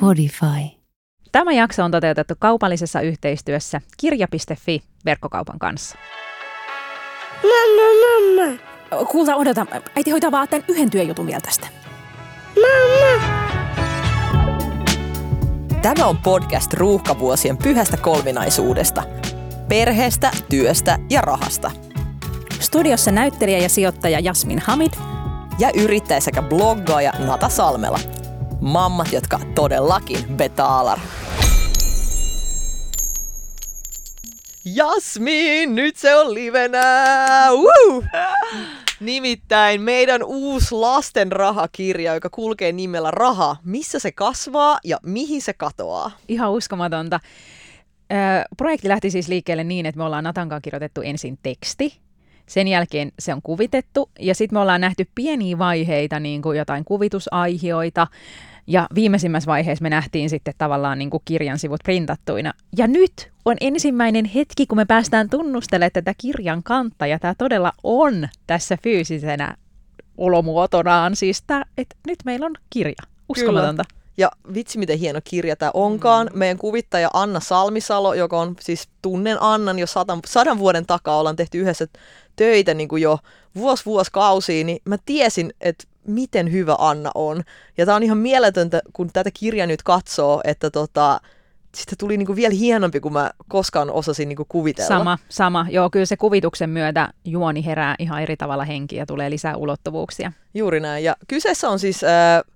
Podify. Tämä jakso on toteutettu kaupallisessa yhteistyössä kirja.fi verkkokaupan kanssa. Mamma, mamma. Kuulta, odota. Äiti hoitaa vaan tämän yhden työjutun vielä tästä. Mamma. Tämä on podcast ruuhkavuosien pyhästä kolminaisuudesta. Perheestä, työstä ja rahasta. Studiossa näyttelijä ja sijoittaja Jasmin Hamid. Ja yrittäjä sekä bloggaaja Nata Salmela. Mammat, jotka todellakin betaalar. Jasmin, nyt se on livenä! Woo! Nimittäin meidän uusi lasten rahakirja, joka kulkee nimellä Raha. Missä se kasvaa ja mihin se katoaa? Ihan uskomatonta. Ö, projekti lähti siis liikkeelle niin, että me ollaan Natankaan kirjoitettu ensin teksti, sen jälkeen se on kuvitettu ja sitten me ollaan nähty pieniä vaiheita, niin kuin jotain kuvitusaihioita, ja viimeisimmässä vaiheessa me nähtiin sitten tavallaan niin kuin kirjan sivut printattuina. Ja nyt on ensimmäinen hetki, kun me päästään tunnustelemaan tätä kirjan kantta, ja tämä todella on tässä fyysisenä olomuotonaan. Siis tää, että nyt meillä on kirja. Uskomatonta. Kyllä. Ja vitsi, miten hieno kirja tämä onkaan. Mm. Meidän kuvittaja Anna Salmisalo, joka on siis tunnen Annan jo satan, sadan vuoden takaa, ollaan tehty yhdessä töitä niin kuin jo vuosi vuosikausia, niin mä tiesin, että miten hyvä Anna on. Ja tämä on ihan mieletöntä, kun tätä kirjaa nyt katsoo, että tota, sitä tuli niinku vielä hienompi kuin mä koskaan osasin niinku kuvitella. Sama, sama. Joo, kyllä se kuvituksen myötä juoni herää ihan eri tavalla henki ja tulee lisää ulottuvuuksia. Juuri näin. Ja kyseessä on siis äh,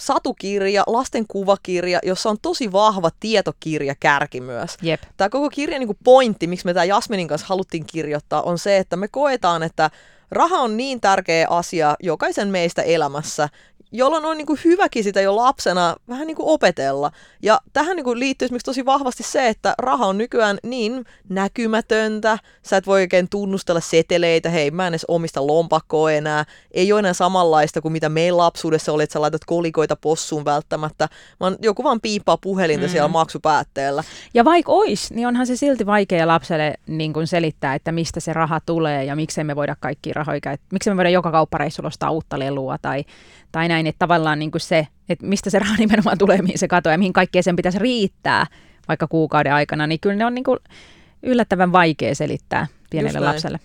satukirja, lasten kuvakirja, jossa on tosi vahva tietokirja kärki myös. Jep. Tämä koko kirjan niin pointti, miksi me tämä Jasminin kanssa haluttiin kirjoittaa, on se, että me koetaan, että raha on niin tärkeä asia jokaisen meistä elämässä, jolloin on niin kuin hyväkin sitä jo lapsena vähän niin kuin opetella. Ja tähän niin kuin liittyy esimerkiksi tosi vahvasti se, että raha on nykyään niin näkymätöntä, sä et voi oikein tunnustella seteleitä, hei mä en edes omista lompakkoa enää, ei ole enää samanlaista kuin mitä meidän lapsuudessa oli, että sä laitat kolikoita possuun välttämättä, vaan joku vaan piippaa puhelinta mm. siellä maksupäätteellä. Ja vaikka ois, niin onhan se silti vaikea lapselle niin kuin selittää, että mistä se raha tulee ja miksei me voida kaikki rahoja käyttää, miksei me voida joka kauppareissulla ostaa uutta lelua tai, tai näin, että tavallaan niin kuin se, että mistä se raha nimenomaan tulee, mihin se katoaa ja mihin kaikkeen sen pitäisi riittää vaikka kuukauden aikana, niin kyllä ne on niin kuin yllättävän vaikea selittää pienelle lapselle.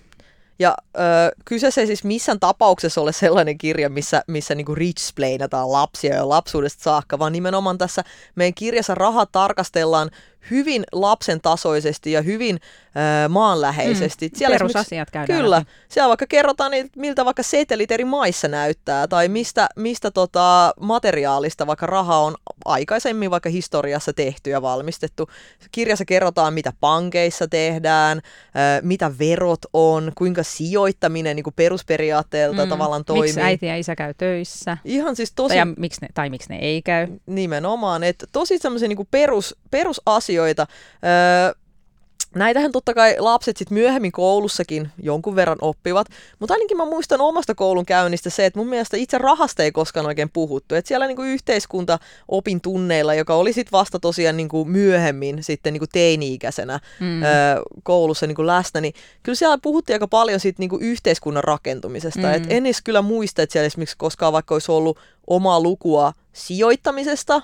Ja ö, kyseessä ei siis missään tapauksessa ole sellainen kirja, missä, missä niinku rich-plainataan lapsia jo lapsuudesta saakka, vaan nimenomaan tässä meidän kirjassa rahat tarkastellaan hyvin lapsen tasoisesti ja hyvin äh, maanläheisesti. Mm, siellä perusasiat käydään Kyllä. Läpi. Siellä vaikka kerrotaan, miltä vaikka setelit eri maissa näyttää, tai mistä, mistä tota materiaalista vaikka raha on aikaisemmin vaikka historiassa tehty ja valmistettu. Kirjassa kerrotaan, mitä pankeissa tehdään, äh, mitä verot on, kuinka sijoittaminen niin kuin perusperiaatteelta mm, tavallaan toimii. Miksi äiti ja isä käy töissä. Ihan siis tosi... Tai, miksi ne, tai miksi ne ei käy. Nimenomaan, että tosi semmoisia niin perus, perusasioita, asioita. Öö, Näitähän totta kai lapset sitten myöhemmin koulussakin jonkun verran oppivat, mutta ainakin mä muistan omasta koulun käynnistä se, että mun mielestä itse rahasta ei koskaan oikein puhuttu. Että siellä niinku yhteiskunta opin tunneilla, joka oli sitten vasta tosiaan niinku myöhemmin sitten niinku teini-ikäisenä mm. ö, koulussa niinku läsnä, niin kyllä siellä puhuttiin aika paljon siitä niinku yhteiskunnan rakentumisesta. Mm. Et en edes kyllä muista, että siellä esimerkiksi koskaan vaikka olisi ollut omaa lukua sijoittamisesta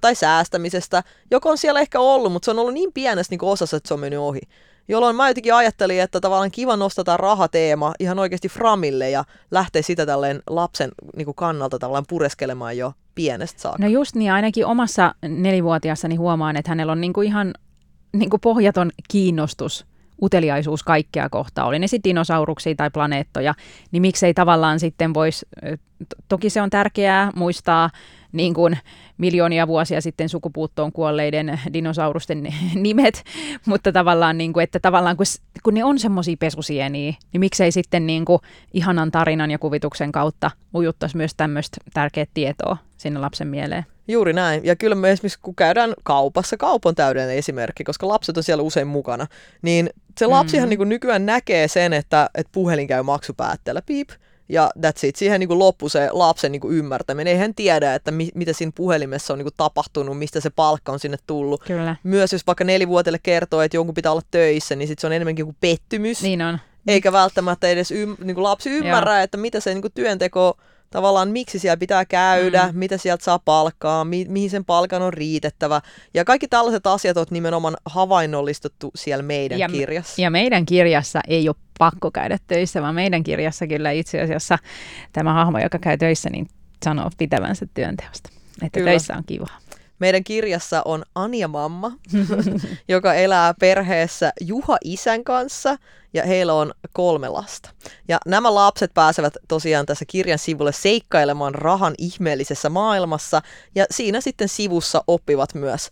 tai säästämisestä, joka on siellä ehkä ollut, mutta se on ollut niin pienessä niin osassa, että se on mennyt ohi. Jolloin mä jotenkin ajattelin, että tavallaan kiva nostaa rahateema ihan oikeasti framille ja lähteä sitä tälleen lapsen niin kuin kannalta tavallaan pureskelemaan jo pienestä saakka. No just niin, ainakin omassa nelivuotiaassani huomaan, että hänellä on niin kuin ihan niin kuin pohjaton kiinnostus uteliaisuus kaikkea kohtaa, oli ne sitten dinosauruksia tai planeettoja, niin miksei tavallaan sitten voisi, toki se on tärkeää muistaa niin kuin miljoonia vuosia sitten sukupuuttoon kuolleiden dinosaurusten nimet, mutta tavallaan, niin kuin, että tavallaan kun, kun ne on semmoisia pesusieniä, niin miksei sitten niin kuin ihanan tarinan ja kuvituksen kautta ujuttaisi myös tämmöistä tärkeää tietoa sinne lapsen mieleen. Juuri näin. Ja kyllä me esimerkiksi kun käydään kaupassa, kaupan täydellinen esimerkki, koska lapset on siellä usein mukana, niin se lapsihan mm-hmm. niin kuin nykyään näkee sen, että, että puhelin käy maksupäätteellä, piip, ja that's it. Siihen niin kuin loppui se lapsen niin ymmärtäminen. Ei hän tiedä, että mi- mitä siinä puhelimessa on niin tapahtunut, mistä se palkka on sinne tullut. Kyllä. Myös jos vaikka nelivuotelle kertoo, että jonkun pitää olla töissä, niin sit se on enemmänkin kuin pettymys. Niin on. eikä välttämättä edes ym, niin lapsi ymmärrä, että mitä se niin työnteko tavallaan miksi siellä pitää käydä, mm. mitä sieltä saa palkkaa, mi- mihin sen palkan on riitettävä. Ja kaikki tällaiset asiat on nimenomaan havainnollistettu siellä meidän ja, kirjassa. Ja meidän kirjassa ei ole pakko käydä töissä, vaan meidän kirjassa kyllä itse asiassa tämä hahmo, joka käy töissä, niin sanoo pitävänsä työnteosta. Että kyllä. töissä on kiva. Meidän kirjassa on Anja mamma, joka elää perheessä Juha isän kanssa ja heillä on kolme lasta. Ja nämä lapset pääsevät tosiaan tässä kirjan sivulle seikkailemaan rahan ihmeellisessä maailmassa ja siinä sitten sivussa oppivat myös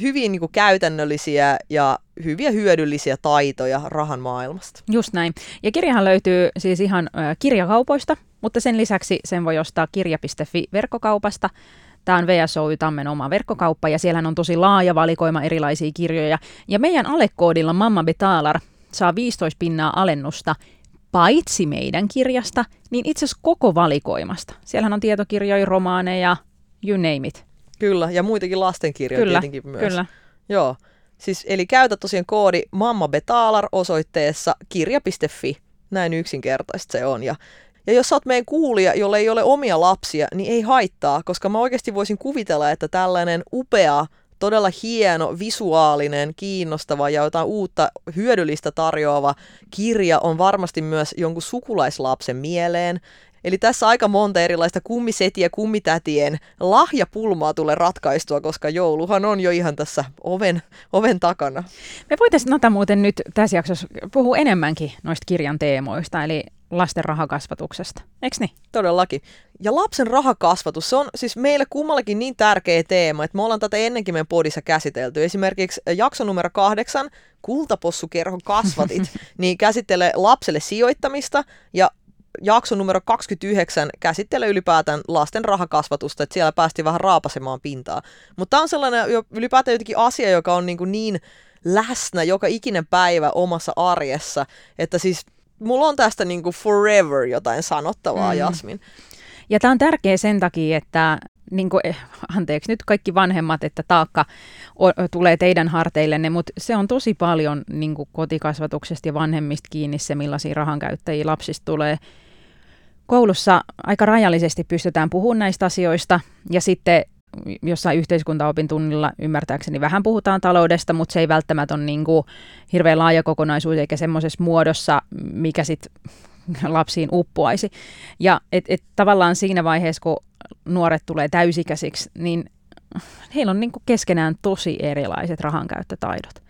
hyvin niin kuin käytännöllisiä ja hyviä hyödyllisiä taitoja rahan maailmasta. Just näin. Ja kirjahan löytyy siis ihan kirjakaupoista, mutta sen lisäksi sen voi ostaa kirja.fi verkkokaupasta Tämä on VSOY Tammen oma verkkokauppa ja siellä on tosi laaja valikoima erilaisia kirjoja. Ja meidän alekoodilla Mamma Betalar saa 15 pinnaa alennusta paitsi meidän kirjasta, niin itse asiassa koko valikoimasta. Siellähän on tietokirjoja, romaaneja, you name it. Kyllä, ja muitakin lastenkirjoja kyllä, tietenkin myös. Kyllä, Joo. Siis, eli käytä tosiaan koodi Mamma Betalar osoitteessa kirja.fi. Näin yksinkertaista se on. Ja ja jos sä oot meidän kuulija, jolle ei ole omia lapsia, niin ei haittaa, koska mä oikeasti voisin kuvitella, että tällainen upea, todella hieno, visuaalinen, kiinnostava ja jotain uutta hyödyllistä tarjoava kirja on varmasti myös jonkun sukulaislapsen mieleen. Eli tässä aika monta erilaista kummisetiä kummitätien lahjapulmaa tulee ratkaistua, koska jouluhan on jo ihan tässä oven, oven takana. Me voitaisiin Nata muuten nyt tässä jaksossa puhua enemmänkin noista kirjan teemoista, eli lasten rahakasvatuksesta, eikö niin? Todellakin. Ja lapsen rahakasvatus, se on siis meille kummallakin niin tärkeä teema, että me ollaan tätä ennenkin meidän podissa käsitelty. Esimerkiksi jakso numero kahdeksan, Kultapossukerhon kasvatit, niin käsittelee lapselle sijoittamista ja jakso numero 29 käsittelee ylipäätään lasten rahakasvatusta, että siellä päästiin vähän raapasemaan pintaa. Mutta tämä on sellainen jo ylipäätään jotenkin asia, joka on niin, kuin niin läsnä joka ikinen päivä omassa arjessa, että siis mulla on tästä niin kuin forever jotain sanottavaa, mm. Jasmin. Ja tämä on tärkeä sen takia, että niin kuin, eh, anteeksi nyt kaikki vanhemmat, että taakka o, tulee teidän harteillenne, mutta se on tosi paljon niin kuin kotikasvatuksesta ja vanhemmista kiinni se, millaisia rahankäyttäjiä lapsista tulee. Koulussa aika rajallisesti pystytään puhumaan näistä asioista ja sitten jossain yhteiskuntaopin tunnilla ymmärtääkseni vähän puhutaan taloudesta, mutta se ei välttämättä ole niin kuin hirveän laaja kokonaisuus eikä semmoisessa muodossa, mikä sitten lapsiin uppoaisi. Ja et, et tavallaan siinä vaiheessa, kun nuoret tulee täysikäisiksi, niin heillä on niin kuin keskenään tosi erilaiset rahankäyttötaidot.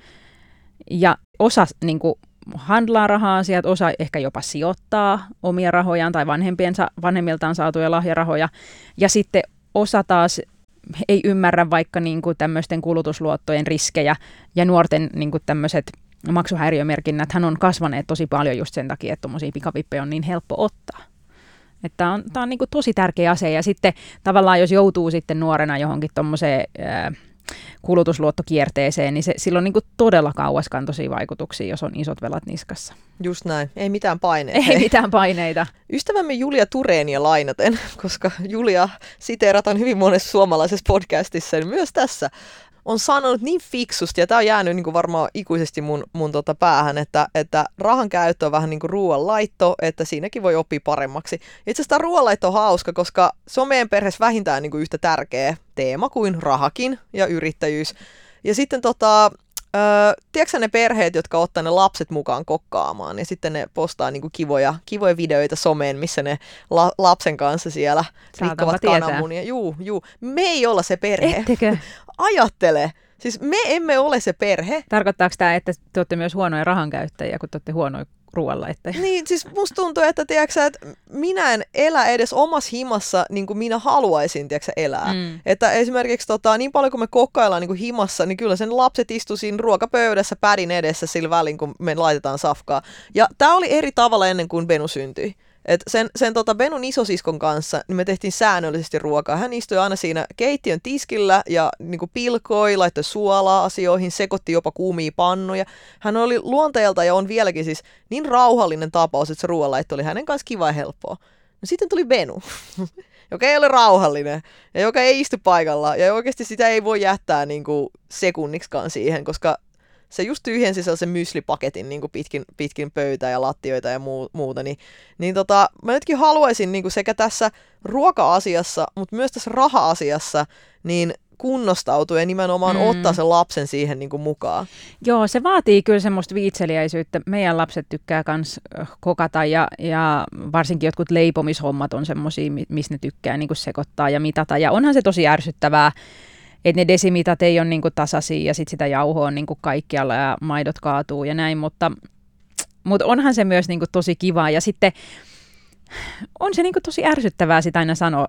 Ja osa niin kuin, handlaa rahaa asiat, osa ehkä jopa sijoittaa omia rahojaan tai vanhempiensa, vanhemmiltaan saatuja lahjarahoja. Ja sitten osa taas ei ymmärrä vaikka niin kuin tämmöisten kulutusluottojen riskejä ja nuorten niin kuin tämmöiset maksuhäiriömerkinnät hän on kasvaneet tosi paljon just sen takia, että tuommoisia pikavippejä on niin helppo ottaa. Että tämä on, tää on niin kuin tosi tärkeä asia ja sitten tavallaan jos joutuu sitten nuorena johonkin tuommoiseen kulutusluottokierteeseen, niin se, sillä on niin kuin todella kauaskantoisia vaikutuksia, jos on isot velat niskassa. Just näin. Ei mitään paineita. Ei mitään paineita. Ystävämme Julia Tureenia lainaten, koska Julia siteerataan hyvin monessa suomalaisessa podcastissa, niin myös tässä on sanonut niin fiksusti, ja tämä on jäänyt niin kuin varmaan ikuisesti mun, mun tota päähän, että, että rahan käyttö on vähän niin kuin ruoanlaitto, että siinäkin voi oppia paremmaksi. Itse asiassa ruoanlaitto on hauska, koska se on meidän perheessä vähintään niin kuin yhtä tärkeä teema kuin rahakin ja yrittäjyys. Ja sitten tota, Öö, tiedätkö ne perheet, jotka ottaa ne lapset mukaan kokkaamaan ja sitten ne postaa niinku kivoja, kivoja videoita someen, missä ne la- lapsen kanssa siellä rikkovat kananmunia. Juu, juu. Me ei olla se perhe. Ettekö? Ajattele. Siis me emme ole se perhe. Tarkoittaako tämä, että te olette myös huonoja rahankäyttäjiä, kun te olette huonoja ruoanlaitteja? Niin, siis musta tuntuu, että, tiedätkö, että minä en elä edes omassa himassa niin kuin minä haluaisin tiedätkö, elää. Mm. Että esimerkiksi tota, niin paljon kuin me kokkaillaan niin kuin himassa, niin kyllä sen lapset istu siinä ruokapöydässä pädin edessä sillä välin, kun me laitetaan safkaa. Ja tämä oli eri tavalla ennen kuin Benu syntyi. Et sen sen tota Benun isosiskon kanssa niin me tehtiin säännöllisesti ruokaa. Hän istui aina siinä keittiön tiskillä ja niin kuin pilkoi, laittoi suolaa asioihin, sekoitti jopa kuumia pannuja. Hän oli luonteelta ja on vieläkin siis niin rauhallinen tapaus, että se ruoanlaitto oli hänen kanssa kiva ja helppoa. No sitten tuli Benu, joka ei ole rauhallinen ja joka ei istu paikalla ja oikeasti sitä ei voi jättää niin kuin sekunniksikaan siihen, koska se just tyhjensi sellaisen myslipaketin niin kuin pitkin, pitkin pöytää ja lattioita ja muu, muuta, niin, niin tota, mä nytkin haluaisin niin kuin sekä tässä ruoka-asiassa, mutta myös tässä raha-asiassa, niin kunnostautua ja nimenomaan mm. ottaa sen lapsen siihen niin kuin mukaan. Joo, se vaatii kyllä semmoista viitseliäisyyttä. Meidän lapset tykkää myös kokata ja, ja varsinkin jotkut leipomishommat on semmoisia, missä ne tykkää niin kuin sekoittaa ja mitata. Ja onhan se tosi ärsyttävää, että ne desimitat ei ole niin kuin tasaisia ja sitten sitä jauhoa on niin kuin kaikkialla ja maidot kaatuu ja näin, mutta, mutta onhan se myös niin kuin tosi kiva. Ja sitten on se niin kuin tosi ärsyttävää sitä aina sanoa.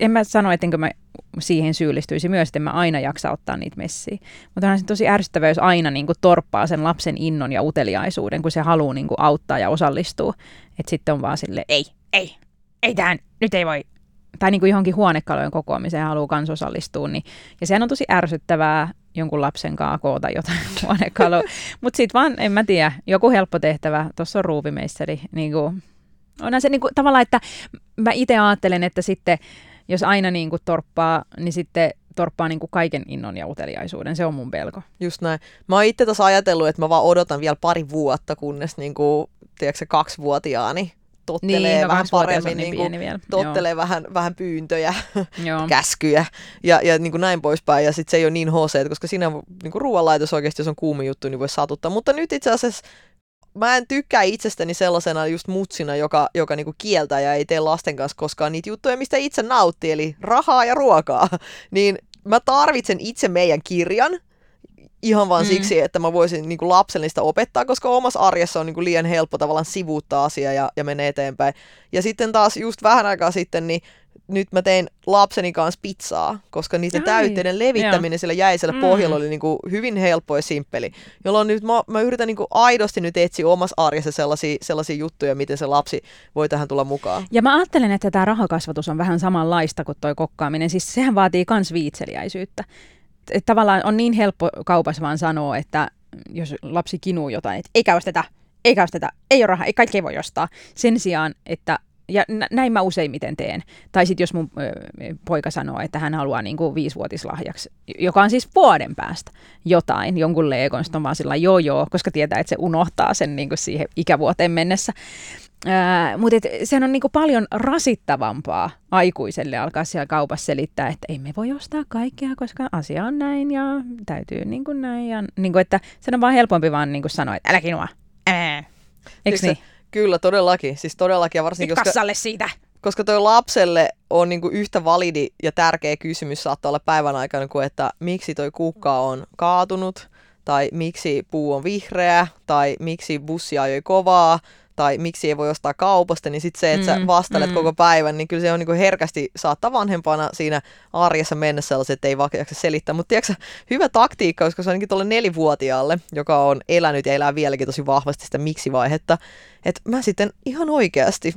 En mä sano, ettenkö mä siihen syyllistyisi myös, että mä aina jaksa ottaa niitä messiä. Mutta on se tosi ärsyttävää, jos aina niin kuin torppaa sen lapsen innon ja uteliaisuuden, kun se haluaa niin kuin auttaa ja osallistua. Että sitten on vaan sille ei, ei, ei tähän, nyt ei voi. Tai niin kuin johonkin huonekalujen kokoamiseen haluaa kans osallistua. Niin, ja sehän on tosi ärsyttävää jonkun lapsen kanssa koota jotain huonekalua. Mutta sitten vaan, en mä tiedä, joku helppo tehtävä. Tuossa on ruuvimeisteri. Niin kuin, onhan se niin kuin, tavallaan, että mä itse ajattelen, että sitten jos aina niin kuin torppaa, niin sitten torppaa niin kuin kaiken innon ja uteliaisuuden. Se on mun pelko. Just näin. Mä oon itse taas ajatellut, että mä vaan odotan vielä pari vuotta, kunnes niin kuin, tiedätkö, kaksivuotiaani tottelee niin, no vähän paremmin, niin kuin, vielä. tottelee vähän, vähän pyyntöjä, käskyjä ja, ja niin kuin näin poispäin. Ja sitten se ei ole niin HC, koska siinä niin kuin ruoanlaitos oikeasti, jos on kuumi juttu, niin voi satuttaa. Mutta nyt itse asiassa mä en tykkää itsestäni sellaisena just mutsina, joka, joka niinku kieltää ja ei tee lasten kanssa koskaan niitä juttuja, mistä itse nauttii, eli rahaa ja ruokaa. Niin mä tarvitsen itse meidän kirjan, ihan vaan mm. siksi, että mä voisin niin kuin lapsellista opettaa, koska omassa arjessa on niin kuin liian helppo tavallaan sivuuttaa asia ja, ja mennä eteenpäin. Ja sitten taas just vähän aikaa sitten, niin nyt mä tein lapseni kanssa pizzaa, koska niiden Ai, täytteiden levittäminen joo. sillä jäisellä mm. pohjalla oli niin kuin hyvin helppo ja simppeli. Jolloin nyt mä, mä yritän niin kuin aidosti nyt etsiä omassa arjessa sellaisia, sellaisia juttuja, miten se lapsi voi tähän tulla mukaan. Ja mä ajattelen, että tämä rahakasvatus on vähän samanlaista kuin toi kokkaaminen. Siis sehän vaatii myös viitseliäisyyttä. Et tavallaan on niin helppo kaupassa vaan sanoa, että jos lapsi kinuu jotain, että eikä osteta, eikä osteta, ei ole rahaa, ei kaikki ei voi ostaa. Sen sijaan, että ja näin mä useimmiten teen. Tai sitten jos mun poika sanoo, että hän haluaa niin kuin viisivuotislahjaksi, joka on siis vuoden päästä jotain, jonkun leekon, sitten on vaan sillä joo joo, koska tietää, että se unohtaa sen niin kuin siihen ikävuoteen mennessä. Mutta sehän on niinku paljon rasittavampaa aikuiselle alkaa siellä kaupassa selittää, että ei me voi ostaa kaikkea, koska asia on näin ja täytyy niinku näin. Ja, niinku, että sen on vaan helpompi vaan niinku sanoa, että älä kinua. Eikö niin? Kyllä, todellakin. Siis todellakin. Ja varsinkin, koska, kassalle siitä! Koska toi lapselle on niinku yhtä validi ja tärkeä kysymys saattaa olla päivän aikana kuin, että miksi toi kukka on kaatunut, tai miksi puu on vihreä, tai miksi bussi ajoi kovaa, tai miksi ei voi ostaa kaupasta, niin sitten se, että mm, sä vastailet mm. koko päivän, niin kyllä se on niin kuin herkästi saattaa vanhempana siinä arjessa mennä sellaiset, että ei jaksa selittää. Mutta tiedätkö, hyvä taktiikka, koska se on ainakin tuolle nelivuotiaalle, joka on elänyt ja elää vieläkin tosi vahvasti sitä miksi-vaihetta, että mä sitten ihan oikeasti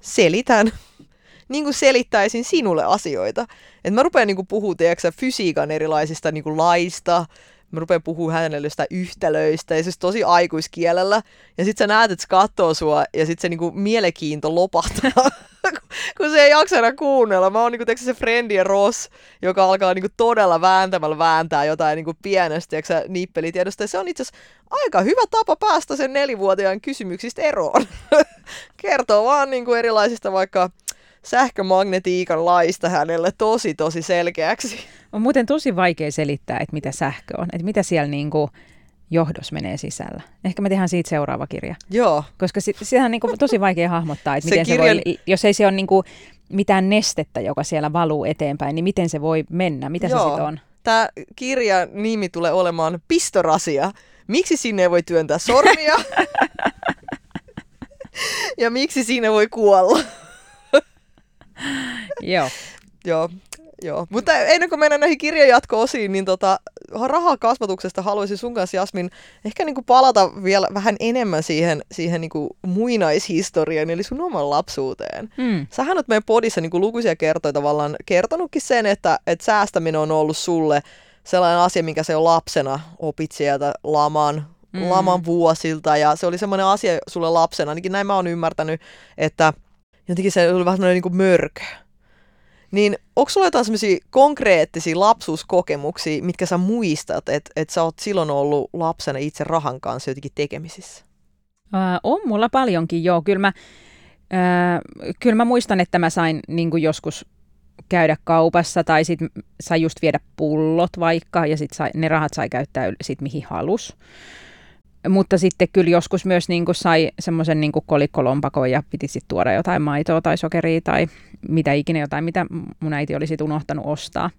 selitän niin kuin selittäisin sinulle asioita. Että mä rupean niin puhumaan, tiedätkö, fysiikan erilaisista niin kuin laista, mä rupean puhumaan hänelle yhtälöistä ja siis tosi aikuiskielellä. Ja sit sä näet, että se katsoo sua ja sit se niinku mielenkiinto lopahtaa, kun se ei jaksa enää kuunnella. Mä oon niinku se Frendi ja Ross, joka alkaa niinku todella vääntämällä vääntää jotain niinku pienestä tiiäksä, nippelitiedosta. Ja se on itse asiassa aika hyvä tapa päästä sen nelivuotiaan kysymyksistä eroon. Kertoo vaan niinku erilaisista vaikka sähkömagnetiikan laista hänelle tosi tosi selkeäksi. On muuten tosi vaikea selittää, että mitä sähkö on, että mitä siellä niin kuin johdos menee sisällä. Ehkä me tehdään siitä seuraava kirja. Joo. Koska si- sitä on niin kuin tosi vaikea hahmottaa, että se miten kirjan... se voi, jos ei se ole niin kuin mitään nestettä, joka siellä valuu eteenpäin, niin miten se voi mennä, mitä Joo. se sitten on? Tämä kirjan nimi tulee olemaan Pistorasia. Miksi sinne ei voi työntää sormia? ja miksi siinä voi kuolla? Joo. Joo. Joo, mutta ennen kuin mennään näihin kirjan jatko-osiin, niin tota, rahakasvatuksesta haluaisin sun kanssa, Jasmin, ehkä niin kuin palata vielä vähän enemmän siihen, siihen niin kuin muinaishistoriaan, eli sun oman lapsuuteen. Mm. Sähän oot meidän podissa niin kuin lukuisia kertoja tavallaan kertonutkin sen, että, että säästäminen on ollut sulle sellainen asia, minkä se jo lapsena opit sieltä laman, mm. laman vuosilta, ja se oli semmoinen asia sulle lapsena, ainakin näin mä oon ymmärtänyt, että jotenkin se oli vähän semmoinen niin mörkö Niin onko sulla jotain semmoisia konkreettisia lapsuuskokemuksia, mitkä sä muistat, että et sä oot silloin ollut lapsena itse rahan kanssa jotenkin tekemisissä? Ää, on mulla paljonkin, joo. Kyllä mä, ää, kyllä mä muistan, että mä sain niin joskus käydä kaupassa tai sit sai just viedä pullot vaikka ja sit sai, ne rahat sai käyttää sit mihin halus. Mutta sitten kyllä joskus myös niin kuin sai semmoisen niin kolikkolompakon ja piti sitten tuoda jotain maitoa tai sokeria tai mitä ikinä jotain, mitä mun äiti sitten unohtanut ostaa.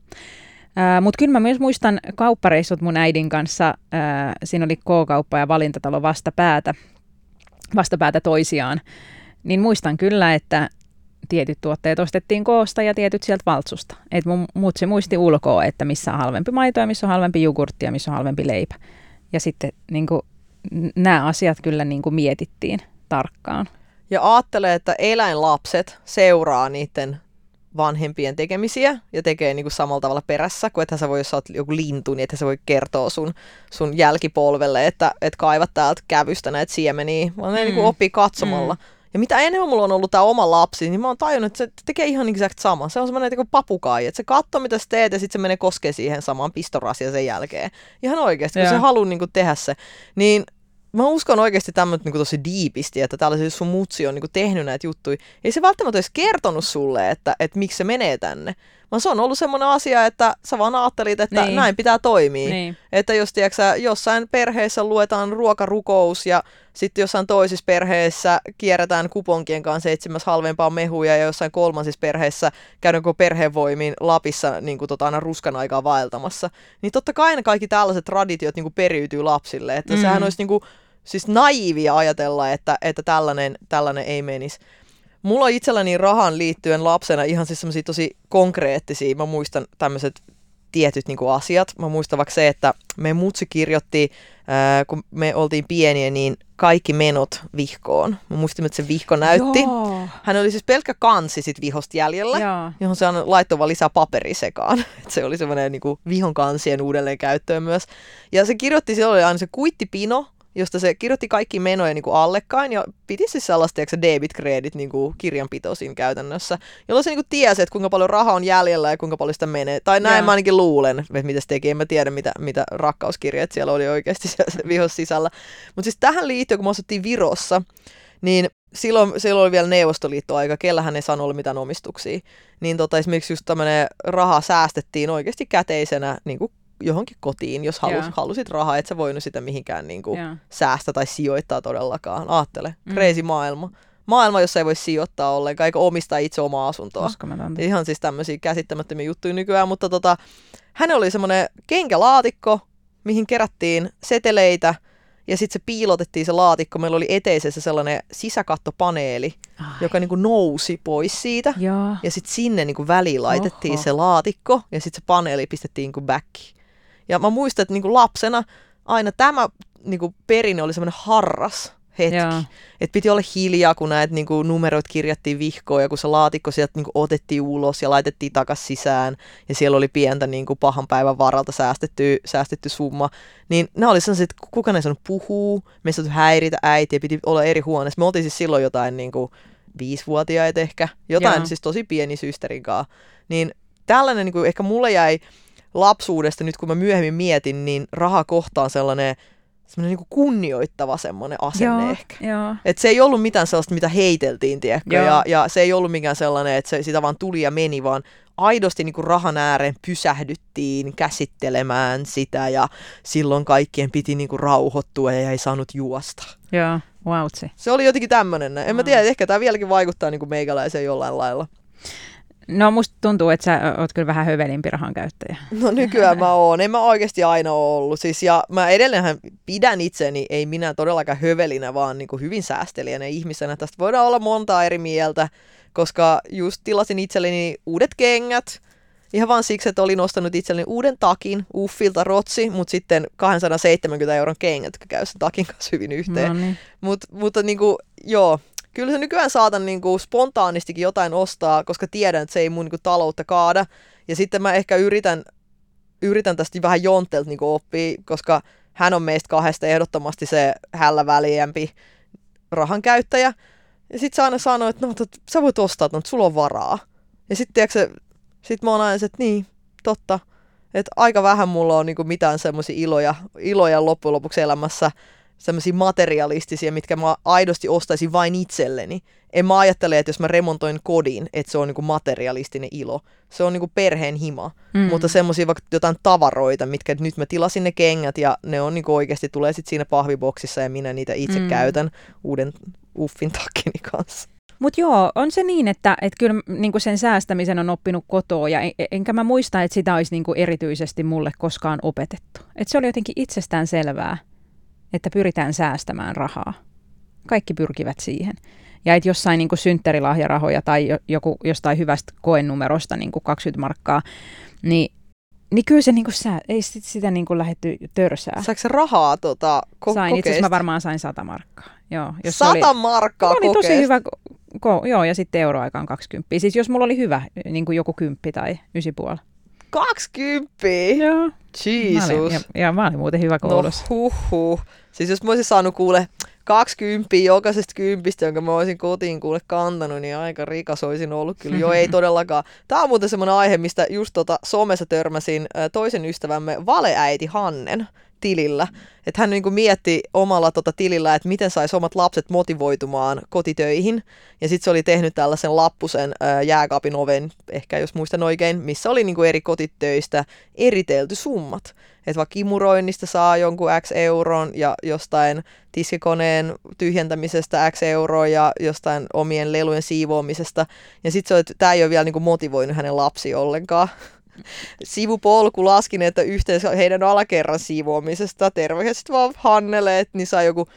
Mutta kyllä mä myös muistan kauppareissut mun äidin kanssa. Ää, siinä oli K-kauppa ja valintatalo vastapäätä, vastapäätä toisiaan. Niin muistan kyllä, että tietyt tuotteet ostettiin koosta ja tietyt sieltä valtsusta. Et mun, mut se muisti ulkoa, että missä on halvempi maito ja missä on halvempi jogurtti ja missä on halvempi leipä. Ja sitten niin kuin, nämä asiat kyllä niin kuin mietittiin tarkkaan. Ja ajattelee, että eläinlapset seuraa niiden vanhempien tekemisiä ja tekee niin kuin samalla tavalla perässä, kuin että sä voi, jos sä oot joku lintu, niin että sä voi kertoa sun, sun jälkipolvelle, että, että kaivat täältä kävystä näitä siemeniä, vaan ne mm. niin kuin oppii katsomalla. Mm. Ja mitä enemmän mulla on ollut tämä oma lapsi, niin mä oon tajunnut, että se tekee ihan exact sama. Se on semmoinen niin papukai, että se katsoo mitä sä teet ja sitten se menee koskee siihen samaan pistorasia sen jälkeen. Ihan oikeasti, kun ja. se haluaa niin tehdä se. Niin mä uskon oikeasti tämmöinen niin tosi diipisti, että tällaisen sun mutsi on niin kuin tehnyt näitä juttuja. Ei se välttämättä olisi kertonut sulle, että, että miksi se menee tänne. Vaan se on ollut semmoinen asia, että sä vaan ajattelit, että niin. näin pitää toimia. Niin. Että jos tiedätkö, jossain perheessä luetaan ruokarukous ja sitten jossain toisissa perheessä kierretään kuponkien kanssa seitsemäs halvempaa mehuja ja jossain kolmansissa perheessä käydään koko perhevoimiin Lapissa niin kuin tota, aina ruskan aikaa vaeltamassa. Niin totta kai ne kaikki tällaiset traditiot niin kuin periytyy lapsille. Että mm. sehän olisi niin kuin, siis naivia ajatella, että, että tällainen, tällainen ei menisi. Mulla on itselläni rahan liittyen lapsena ihan siis semmoisia tosi konkreettisia, mä muistan tämmöiset tietyt niin kuin asiat. Mä muistan vaikka se, että me mutsi kirjoitti, ää, kun me oltiin pieniä, niin kaikki menot vihkoon. Mä muistin, että se vihko näytti. Joo. Hän oli siis pelkkä kansi sit vihosta jäljellä, Joo. johon se laittoi vaan lisää paperi sekaan. Et se oli semmoinen niin vihon kansien uudelleen käyttöön myös. Ja se kirjoitti, siellä oli aina se kuittipino, josta se kirjoitti kaikki menoja niin kuin allekkain ja piti siis sellaista se debit credit niin kuin kirjanpito siinä käytännössä, jolloin se niin kuin tiesi, että kuinka paljon rahaa on jäljellä ja kuinka paljon sitä menee. Tai näin yeah. mä ainakin luulen, että mitä se teki. En mä tiedä, mitä, mitä rakkauskirjeet siellä oli oikeasti siellä vihos sisällä. Mutta siis tähän liittyen, kun me asuttiin Virossa, niin silloin, silloin oli vielä Neuvostoliitto-aika, kellähän ei saanut olla mitään omistuksia. Niin tota, esimerkiksi just tämmöinen raha säästettiin oikeasti käteisenä niin kuin johonkin kotiin, jos halus, yeah. halusit rahaa, et sä voinut sitä mihinkään niin kuin, yeah. säästä tai sijoittaa todellakaan. Aattele, mm. crazy maailma. Maailma, jossa ei voi sijoittaa ollenkaan, eikä omistaa itse omaa asuntoa. Ihan siis tämmöisiä käsittämättömiä juttuja nykyään, mutta tota, hän oli semmoinen kenkälaatikko, mihin kerättiin seteleitä, ja sitten se piilotettiin se laatikko. Meillä oli eteisessä sellainen sisäkattopaneeli, Ai. joka niinku nousi pois siitä. Ja, ja sitten sinne niinku väliin laitettiin Oho. se laatikko, ja sitten se paneeli pistettiin niinku back. Ja mä muistan, että niin kuin lapsena aina tämä niin kuin perinne oli semmoinen harras hetki. Että piti olla hiljaa, kun näitä niin kuin numeroit kirjattiin vihkoon ja kun se laatikko sieltä niin kuin otettiin ulos ja laitettiin takaisin sisään ja siellä oli pientä niin kuin pahan päivän varalta säästetty, säästetty summa. Niin nämä oli sellaiset, että kuka ne sanoi puhuu, meistä häiritä äitiä, piti olla eri huoneessa. Me oltiin siis silloin jotain niin kuin viisivuotiaita ehkä, jotain Joo. siis tosi pieni systerin kanssa. Niin tällainen niin kuin, ehkä mulle jäi lapsuudesta, nyt kun mä myöhemmin mietin, niin raha kohtaan sellainen semmoinen niin kunnioittava semmoinen asenne joo, ehkä. Joo. Et se ei ollut mitään sellaista, mitä heiteltiin, tiedätkö? Ja, ja se ei ollut mikään sellainen, että se, sitä vaan tuli ja meni, vaan aidosti niin kuin rahan ääreen pysähdyttiin käsittelemään sitä ja silloin kaikkien piti niin kuin rauhoittua ja ei saanut juosta. Joo, wow. Se oli jotenkin tämmöinen. En mä tiedä, ehkä tämä vieläkin vaikuttaa niin kuin meikäläiseen jollain lailla. No musta tuntuu, että sä oot kyllä vähän hövelimpi rahan käyttäjä. No nykyään mä oon. En mä oikeasti aina ollut. Siis, ja mä edelleenhän pidän itseni, ei minä todellakaan hövelinä, vaan niin kuin hyvin säästelijänä ihmisenä. Tästä voidaan olla montaa eri mieltä, koska just tilasin itselleni uudet kengät. Ihan vaan siksi, että olin ostanut itselleni uuden takin, Uffilta rotsi, mutta sitten 270 euron kengät, jotka käy sen takin kanssa hyvin yhteen. No niin. Mut, mutta niin kuin, joo, kyllä se nykyään saatan niin kuin spontaanistikin jotain ostaa, koska tiedän, että se ei mun niin kuin, taloutta kaada. Ja sitten mä ehkä yritän, yritän tästä vähän jontelta niin oppia, koska hän on meistä kahdesta ehdottomasti se hällä väliämpi rahan käyttäjä. Ja sitten sä aina sanoo, että no, tot, sä voit ostaa, että sulla on varaa. Ja sitten tiedätkö, Sitten mä oon aina että niin, totta. Että aika vähän mulla on niinku mitään semmoisia iloja, iloja loppujen lopuksi elämässä, semmoisia materialistisia, mitkä mä aidosti ostaisin vain itselleni. En mä ajattele, että jos mä remontoin kodin, että se on niinku materialistinen ilo. Se on niinku perheen hima. Mm. Mutta semmoisia vaikka jotain tavaroita, mitkä nyt mä tilasin ne kengät ja ne on niinku oikeasti tulee sitten siinä pahviboksissa ja minä niitä itse mm. käytän uuden uffin takkini kanssa. Mutta joo, on se niin, että et kyllä niinku sen säästämisen on oppinut kotoa ja en, enkä mä muista, että sitä olisi niinku erityisesti mulle koskaan opetettu. Et se oli jotenkin itsestään selvää, että pyritään säästämään rahaa. Kaikki pyrkivät siihen. Ja että jossain niinku synttärilahjarahoja tai joku jostain hyvästä koenumerosta niinku 20 markkaa, niin niin kyllä se niinku sää, ei sit sitä niinku lähetty törsää. Se rahaa tota, ko- Sain, itse asiassa mä varmaan sain 100 markkaa. Joo, jos se Sata oli, markkaa oli tosi hyvä, ko, joo, ja sitten euroaikaan 20. Siis jos mulla oli hyvä, niin kuin joku kymppi tai ysipuoli. 20! Joo. Mä olin, Jesus. ja, ja mä olin muuten hyvä koulussa. No huhhuh. Siis jos mä olisin saanut kuule 20 jokaisesta kympistä, jonka mä olisin kotiin kuule kantanut, niin aika rikas olisin ollut kyllä. Joo, ei todellakaan. Tämä on muuten semmoinen aihe, mistä just tota somessa törmäsin toisen ystävämme valeäiti Hannen tilillä. Että hän niinku mietti omalla tota tilillä, että miten saisi omat lapset motivoitumaan kotitöihin. Ja sitten se oli tehnyt tällaisen lappusen ää, jääkaapin oven, ehkä jos muistan oikein, missä oli niinku eri kotitöistä eritelty summat. Että vaikka imuroinnista saa jonkun X euron ja jostain tiskikoneen tyhjentämisestä X euroa ja jostain omien lelujen siivoamisesta. Ja sitten se että tämä ei ole vielä niinku motivoinut hänen lapsi ollenkaan. Sivupolku laskin, että yhteensä heidän alakerran siivoamisesta, terveiset vaan Hannelle, että niin saa joku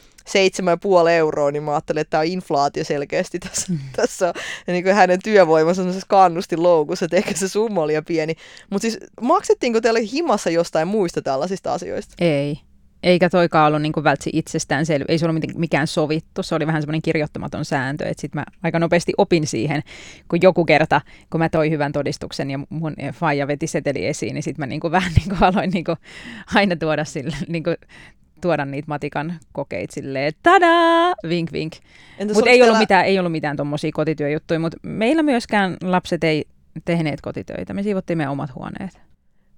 7,5 euroa, niin mä ajattelin, että tämä on inflaatio selkeästi tässä, mm. tässä on ja niin kuin hänen työvoimansa semmoisessa kannustinloukussa, että ehkä se summa oli liian pieni. Mutta siis maksettiinko teille himassa jostain muista tällaisista asioista? Ei. Eikä toikaan ollut niin itsestään selvä. Ei se ollut miten- mikään sovittu. Se oli vähän semmoinen kirjoittamaton sääntö. Että sitten mä aika nopeasti opin siihen, kun joku kerta, kun mä toin hyvän todistuksen ja mun faija veti seteli esiin, niin sitten mä niin kuin vähän niin kuin aloin niin kuin aina tuoda sille, niin kuin tuoda niitä matikan kokeita silleen, tadaa, vink vink. Mutta ei, ollut teillä- mitään, ei ollut mitään tuommoisia kotityöjuttuja, mutta meillä myöskään lapset ei tehneet kotitöitä. Me siivottiin meidän omat huoneet.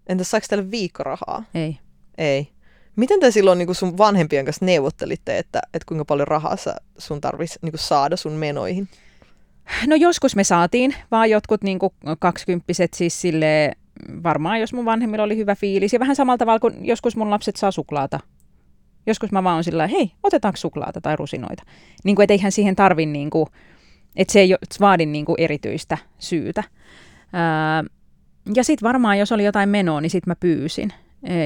Entäs saiko teille viikkorahaa? Ei. Ei. Miten te silloin niin sun vanhempien kanssa neuvottelitte, että, että kuinka paljon rahaa sä, sun tarvitsisi niin saada sun menoihin? No joskus me saatiin, vaan jotkut niin kaksikymppiset siis sille varmaan jos mun vanhemmilla oli hyvä fiilis. Ja vähän samalla tavalla kuin joskus mun lapset saa suklaata. Joskus mä vaan oon sillä hei, otetaanko suklaata tai rusinoita. Niin kuin, et eihän siihen tarvi, niin kuin, että se ei vaadi niin kuin erityistä syytä. Ja sitten varmaan, jos oli jotain menoa, niin sitten mä pyysin.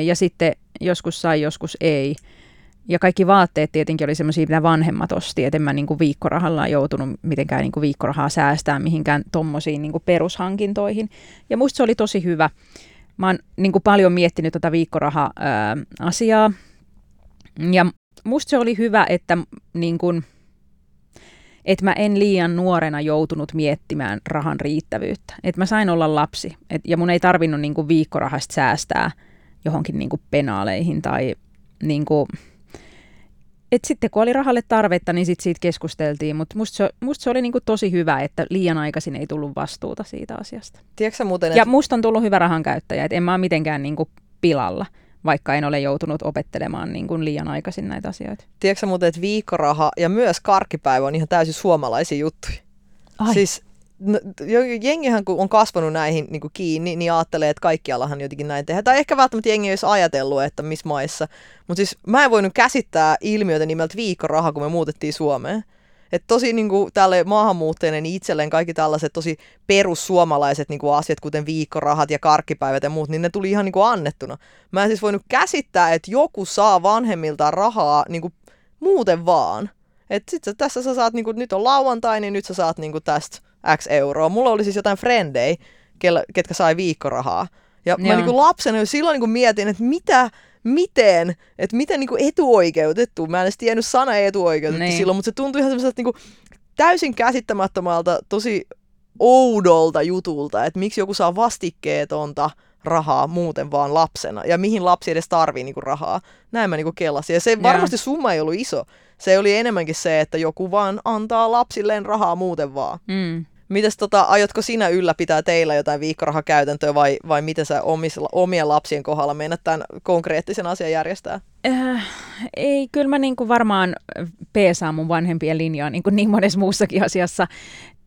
Ja sitten joskus sai, joskus ei. Ja kaikki vaatteet tietenkin oli semmoisia, mitä vanhemmat osti, että en mä niinku viikkorahalla joutunut mitenkään niinku viikkorahaa säästää mihinkään tommosiin niinku perushankintoihin. Ja musta se oli tosi hyvä. Mä oon niinku paljon miettinyt tota viikkoraha-asiaa. Ja musta se oli hyvä, että niinku, että mä en liian nuorena joutunut miettimään rahan riittävyyttä. Että mä sain olla lapsi et, ja mun ei tarvinnut niinku viikkorahasta säästää johonkin niinku penaaleihin tai niinku, et sitten kun oli rahalle tarvetta, niin sit siitä keskusteltiin, mutta musta se, musta se oli niinku tosi hyvä, että liian aikaisin ei tullut vastuuta siitä asiasta. Tiedätkö muuten, Ja että musta on tullut hyvä rahan käyttäjä, että en mä ole mitenkään niinku pilalla, vaikka en ole joutunut opettelemaan niinku liian aikaisin näitä asioita. tiedätkö muuten, että viikkoraha ja myös karkkipäivä on ihan täysin suomalaisia juttuja? Ai. Siis jengihän kun on kasvanut näihin niin kuin kiinni, niin ajattelee, että kaikkiallahan jotenkin näin tehdään. Tai ehkä välttämättä jengi olisi ajatellut, että missä maissa. Mutta siis mä en voinut käsittää ilmiötä nimeltä viikkoraha, kun me muutettiin Suomeen. Että tosi niin kuin, tälle maahanmuuttajille niin itselleen kaikki tällaiset tosi perussuomalaiset niin kuin asiat, kuten viikkorahat ja karkkipäivät ja muut, niin ne tuli ihan niin kuin annettuna. Mä en siis voinut käsittää, että joku saa vanhemmiltaan rahaa niin kuin muuten vaan. Että sit sä, tässä sä saat, niinku, nyt on lauantai, niin nyt sä saat niinku tästä X euroa. Mulla oli siis jotain frendei, ketkä sai viikkorahaa. Ja mä Joo. niinku lapsena jo silloin niinku mietin, että mitä, miten, että miten niinku etuoikeutettu. Mä en edes tiennyt sana etuoikeutettu Niin. silloin, mutta se tuntui ihan semmoiselta niinku täysin käsittämättömältä, tosi oudolta jutulta, että miksi joku saa vastikkeetonta rahaa muuten vaan lapsena, ja mihin lapsi edes tarvii niinku rahaa. Näin mä niinku kelasin. Ja se Joo. varmasti summa ei ollut iso. Se oli enemmänkin se, että joku vaan antaa lapsilleen rahaa muuten vaan. Mm. Mites tota, aiotko sinä ylläpitää teillä jotain viikkorahakäytäntöä vai, vai miten sä omis, omien lapsien kohdalla meinaat tämän konkreettisen asian järjestää? Äh, ei, kyllä mä kuin varmaan peesaan mun vanhempien linjaa niin, kuin niin monessa muussakin asiassa.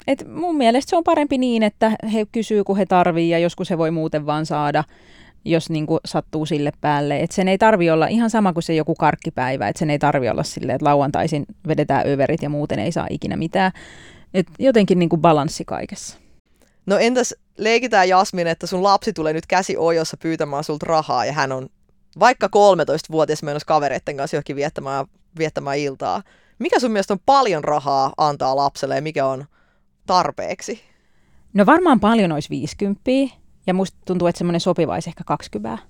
Et mun mielestä se on parempi niin, että he kysyy kun he tarvii ja joskus he voi muuten vaan saada jos niin kuin sattuu sille päälle. Et sen ei tarvi olla ihan sama kuin se joku karkkipäivä, että sen ei tarvi olla silleen, että lauantaisin vedetään överit ja muuten ei saa ikinä mitään. Et jotenkin niin kuin balanssi kaikessa. No entäs leikitään Jasmin, että sun lapsi tulee nyt käsi ojossa pyytämään sulta rahaa ja hän on vaikka 13-vuotias menossa kavereiden kanssa johonkin viettämään, viettämään iltaa. Mikä sun mielestä on paljon rahaa antaa lapselle ja mikä on tarpeeksi? No varmaan paljon olisi 50, ja musta tuntuu, että semmoinen sopiva olisi ehkä 20.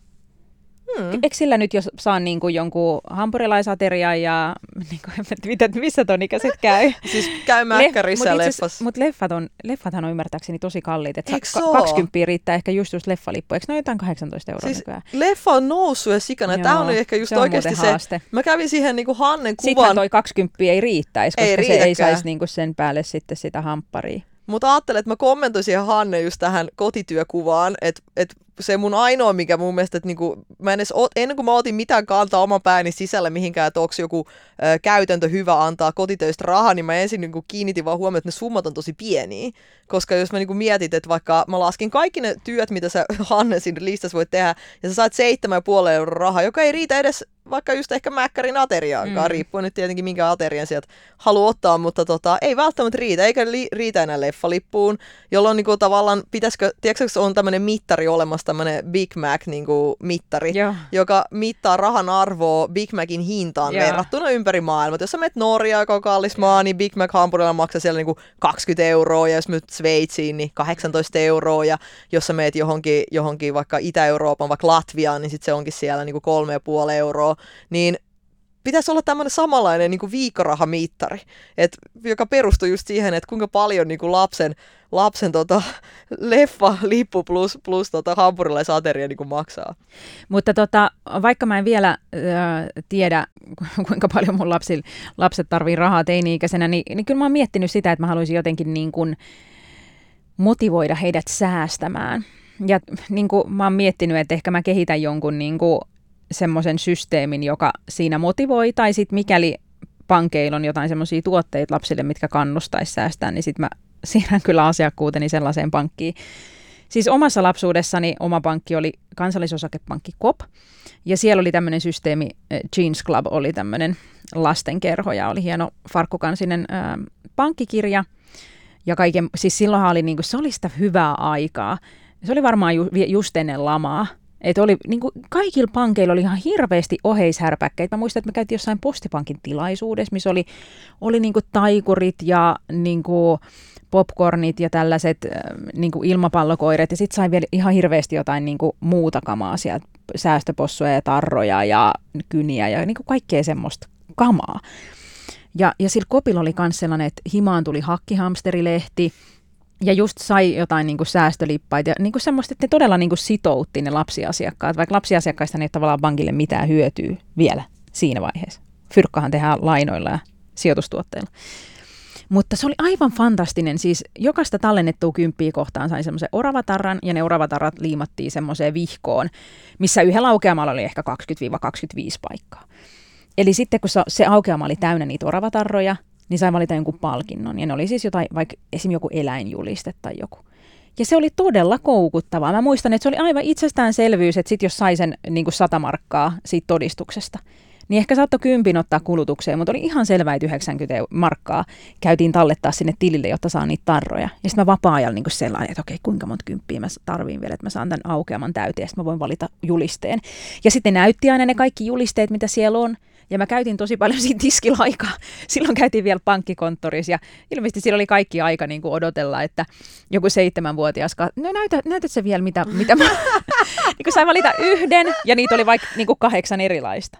Hmm. Eikö sillä nyt, jos saan niin kuin jonkun hampurilaisaterian ja niin kuin, mitä, missä ton ikäiset käy? siis käy mäkkärissä Le- leffassa. Mutta leffat on, leffathan on ymmärtääkseni tosi kalliit. Et Eikö ka- 20 riittää ehkä just just leffalippu. Eikö ne ole jotain 18 euroa siis nykyään? leffa on noussut ja sikana. Tämä on ehkä just se on oikeasti se. haaste. Mä kävin siihen niin kuin Hannen kuvan. Sittenhän toi 20 ei riittäisi, koska Ei se ei saisi niinku sen päälle sitten sitä hampparia. Mutta ajattelin, että mä kommentoisin siihen Hanne just tähän kotityökuvaan, että et se mun ainoa, mikä mun mielestä, että niinku, mä en edes, ennen kuin mä otin mitään kantaa oman pääni sisälle mihinkään, että onko joku ö, käytäntö hyvä antaa kotitöistä rahaa, niin mä ensin niinku kiinnitin vaan huomioon, että ne summat on tosi pieniä. Koska jos mä niinku mietit, että vaikka mä laskin kaikki ne työt, mitä sä Hanne siinä listassa voit tehdä, ja sä saat 7,5 euroa rahaa, joka ei riitä edes vaikka just ehkä mäkkärin ateriaankaan, mm. riippuen nyt tietenkin minkä aterian sieltä haluaa ottaa, mutta tota, ei välttämättä riitä, eikä li- riitä enää leffalippuun, jolloin niinku tavallaan pitäisikö, tiedätkö, on tämmöinen mittari olemassa, tämmöinen Big Mac niinku mittari, Joo. joka mittaa rahan arvoa Big Macin hintaan Joo. verrattuna ympäri maailmaa. Jos sä menet Norjaan, joka on kallis maa, niin Big Mac hampurilla maksaa siellä niinku 20 euroa, ja jos menet Sveitsiin, niin 18 euroa, ja jos sä meet johonkin, johonkin vaikka Itä-Euroopan, vaikka Latviaan, niin sit se onkin siellä niinku 3,5 euroa, niin pitäisi olla tämmöinen samanlainen niin viikkorahamittari, et, joka perustuu just siihen, että kuinka paljon niin kuin lapsen, lapsen tota, leffa, lippu plus, plus tota, hampurilaisateria niin kuin maksaa. Mutta tota, vaikka mä en vielä äh, tiedä, kuinka paljon mun lapsi, lapset tarvii rahaa teini-ikäisenä, niin, niin kyllä mä oon miettinyt sitä, että mä haluaisin jotenkin niin kuin motivoida heidät säästämään. Ja niin kuin mä oon miettinyt, että ehkä mä kehitän jonkun niin kuin semmoisen systeemin, joka siinä motivoi, tai sitten mikäli pankeilla on jotain semmoisia tuotteita lapsille, mitkä kannustaisi säästää, niin sitten mä siirrän kyllä asiakkuuteni sellaiseen pankkiin. Siis omassa lapsuudessani oma pankki oli kansallisosakepankki COP, ja siellä oli tämmöinen systeemi, eh, Jeans Club oli tämmöinen lastenkerho, ja oli hieno farkkukansinen ää, pankkikirja, ja kaiken, siis silloinhan oli, niin kuin, se oli sitä hyvää aikaa. Se oli varmaan ju, just ennen lamaa, että oli, niin kuin kaikilla pankeilla oli ihan hirveästi oheishärpäkkeitä. Mä muistan, että me käytiin jossain postipankin tilaisuudessa, missä oli, oli niin kuin taikurit ja niin kuin popcornit ja tällaiset niin kuin ilmapallokoiret. Ja sitten sai vielä ihan hirveästi jotain niin kuin muuta kamaa sieltä, säästöpossuja ja tarroja ja kyniä ja niin kuin kaikkea semmoista kamaa. Ja, ja sillä kopilla oli myös sellainen, että himaan tuli hakkihamsterilehti, ja just sai jotain niin kuin säästölippaita ja niin kuin semmoista, että ne todella niin kuin sitoutti ne lapsiasiakkaat, vaikka lapsiasiakkaista ei tavallaan pankille mitään hyötyä vielä siinä vaiheessa. Fyrkkahan tehdään lainoilla ja sijoitustuotteilla. Mutta se oli aivan fantastinen, siis jokaista tallennettua kymppiä kohtaan sai semmoisen oravatarran ja ne oravatarrat liimattiin semmoiseen vihkoon, missä yhdellä aukeamalla oli ehkä 20-25 paikkaa. Eli sitten kun se aukeama oli täynnä niitä oravatarroja, niin sai valita jonkun palkinnon. Ja ne oli siis jotain, vaikka esim. joku eläinjuliste tai joku. Ja se oli todella koukuttavaa. Mä muistan, että se oli aivan itsestäänselvyys, että sit jos sai sen niin kuin 100 markkaa siitä todistuksesta, niin ehkä saattoi kympin ottaa kulutukseen, mutta oli ihan selvää, että 90 eu- markkaa käytiin tallettaa sinne tilille, jotta saa niitä tarroja. Ja sitten mä vapaa-ajalla niin sellainen, että okei, kuinka monta kymppiä mä tarviin vielä, että mä saan tämän aukeaman täyteen, ja sitten mä voin valita julisteen. Ja sitten näytti aina ne kaikki julisteet, mitä siellä on. Ja mä käytin tosi paljon siinä tiskillä aikaa. Silloin käytiin vielä pankkikonttorissa ja ilmeisesti sillä oli kaikki aika niin kuin odotella, että joku seitsemänvuotias, no näytä, näytät se vielä, mitä, mitä mä... niin kun sai valita yhden ja niitä oli vaikka niin kuin kahdeksan erilaista.